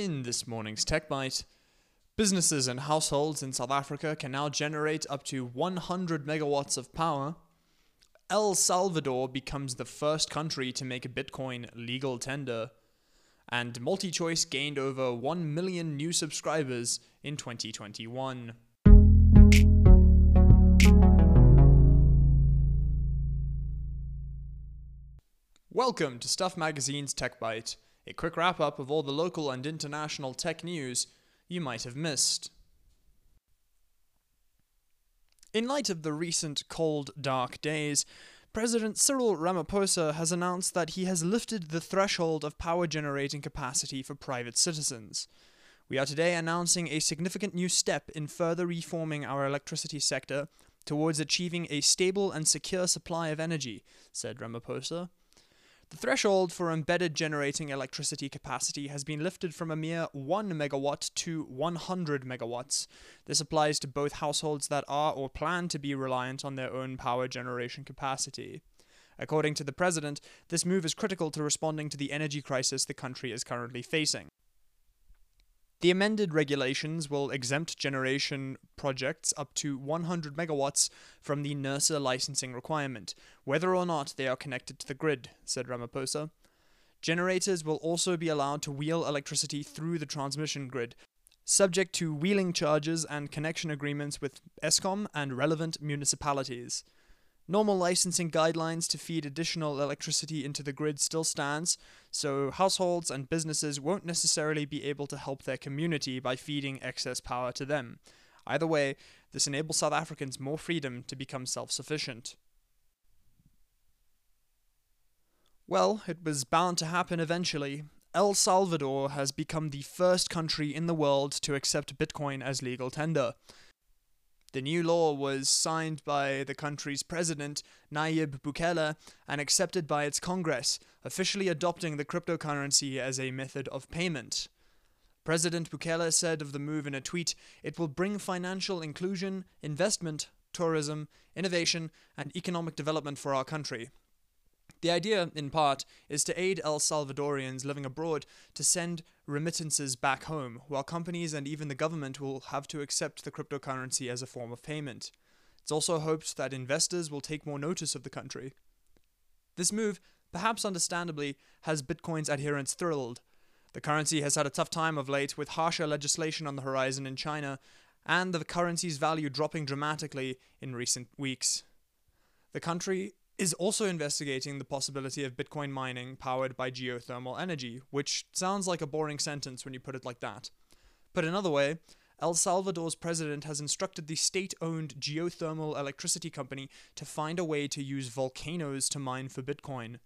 In this morning's Tech Bite, businesses and households in South Africa can now generate up to 100 megawatts of power. El Salvador becomes the first country to make Bitcoin legal tender. And MultiChoice gained over 1 million new subscribers in 2021. Welcome to Stuff Magazine's Tech Bite, a quick wrap up of all the local and international tech news you might have missed. In light of the recent cold, dark days, President Cyril Ramaphosa has announced that he has lifted the threshold of power generating capacity for private citizens. We are today announcing a significant new step in further reforming our electricity sector towards achieving a stable and secure supply of energy, said Ramaphosa. The threshold for embedded generating electricity capacity has been lifted from a mere 1 megawatt to 100 megawatts. This applies to both households that are or plan to be reliant on their own power generation capacity. According to the president, this move is critical to responding to the energy crisis the country is currently facing. The amended regulations will exempt generation projects up to 100 megawatts from the NERSA licensing requirement, whether or not they are connected to the grid, said Ramaphosa. Generators will also be allowed to wheel electricity through the transmission grid, subject to wheeling charges and connection agreements with Eskom and relevant municipalities. Normal licensing guidelines to feed additional electricity into the grid still stands, so households and businesses won't necessarily be able to help their community by feeding excess power to them. Either way, this enables South Africans more freedom to become self sufficient. Well, it was bound to happen eventually. El Salvador has become the first country in the world to accept Bitcoin as legal tender. The new law was signed by the country's president, Nayib Bukele, and accepted by its Congress, officially adopting the cryptocurrency as a method of payment. President Bukele said of the move in a tweet it will bring financial inclusion, investment, tourism, innovation, and economic development for our country. The idea, in part, is to aid El Salvadorians living abroad to send remittances back home, while companies and even the government will have to accept the cryptocurrency as a form of payment. It's also hoped that investors will take more notice of the country. This move, perhaps understandably, has Bitcoin's adherents thrilled. The currency has had a tough time of late, with harsher legislation on the horizon in China, and the currency's value dropping dramatically in recent weeks. The country is also investigating the possibility of Bitcoin mining powered by geothermal energy, which sounds like a boring sentence when you put it like that. Put another way, El Salvador's president has instructed the state owned geothermal electricity company to find a way to use volcanoes to mine for Bitcoin,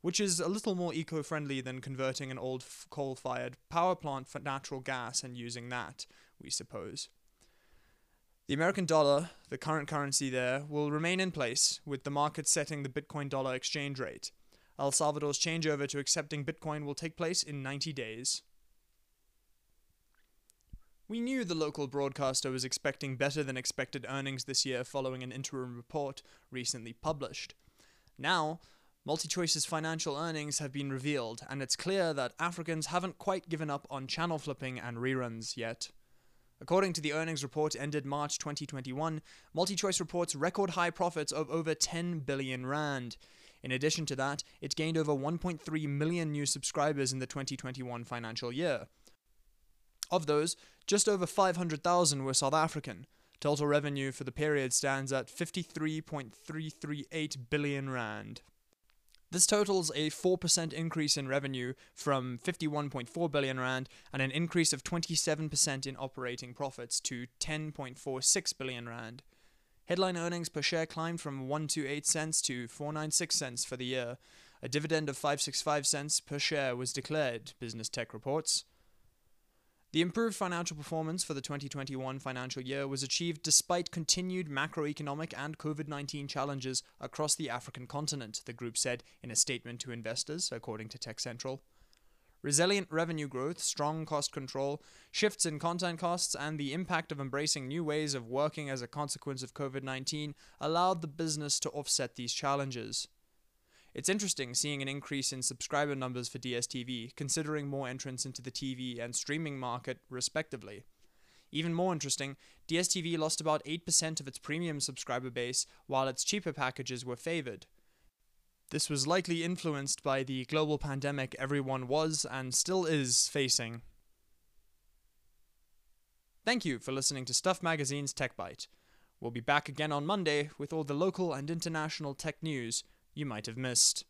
which is a little more eco friendly than converting an old coal fired power plant for natural gas and using that, we suppose. The American dollar, the current currency there, will remain in place, with the market setting the Bitcoin dollar exchange rate. El Salvador's changeover to accepting Bitcoin will take place in 90 days. We knew the local broadcaster was expecting better than expected earnings this year following an interim report recently published. Now, MultiChoice's financial earnings have been revealed, and it's clear that Africans haven't quite given up on channel flipping and reruns yet. According to the earnings report ended March 2021, MultiChoice reports record high profits of over 10 billion rand. In addition to that, it gained over 1.3 million new subscribers in the 2021 financial year. Of those, just over 500,000 were South African. Total revenue for the period stands at 53.338 billion rand. This totals a 4% increase in revenue from 51.4 billion rand and an increase of 27% in operating profits to 10.46 billion rand. Headline earnings per share climbed from 128 cents to 496 cents for the year. A dividend of 565 cents per share was declared, Business Tech reports. The improved financial performance for the 2021 financial year was achieved despite continued macroeconomic and COVID 19 challenges across the African continent, the group said in a statement to investors, according to Tech Central. Resilient revenue growth, strong cost control, shifts in content costs, and the impact of embracing new ways of working as a consequence of COVID 19 allowed the business to offset these challenges. It's interesting seeing an increase in subscriber numbers for DSTV, considering more entrants into the TV and streaming market, respectively. Even more interesting, DSTV lost about 8% of its premium subscriber base, while its cheaper packages were favored. This was likely influenced by the global pandemic everyone was and still is facing. Thank you for listening to Stuff Magazine's Tech Bite. We'll be back again on Monday with all the local and international tech news you might have missed.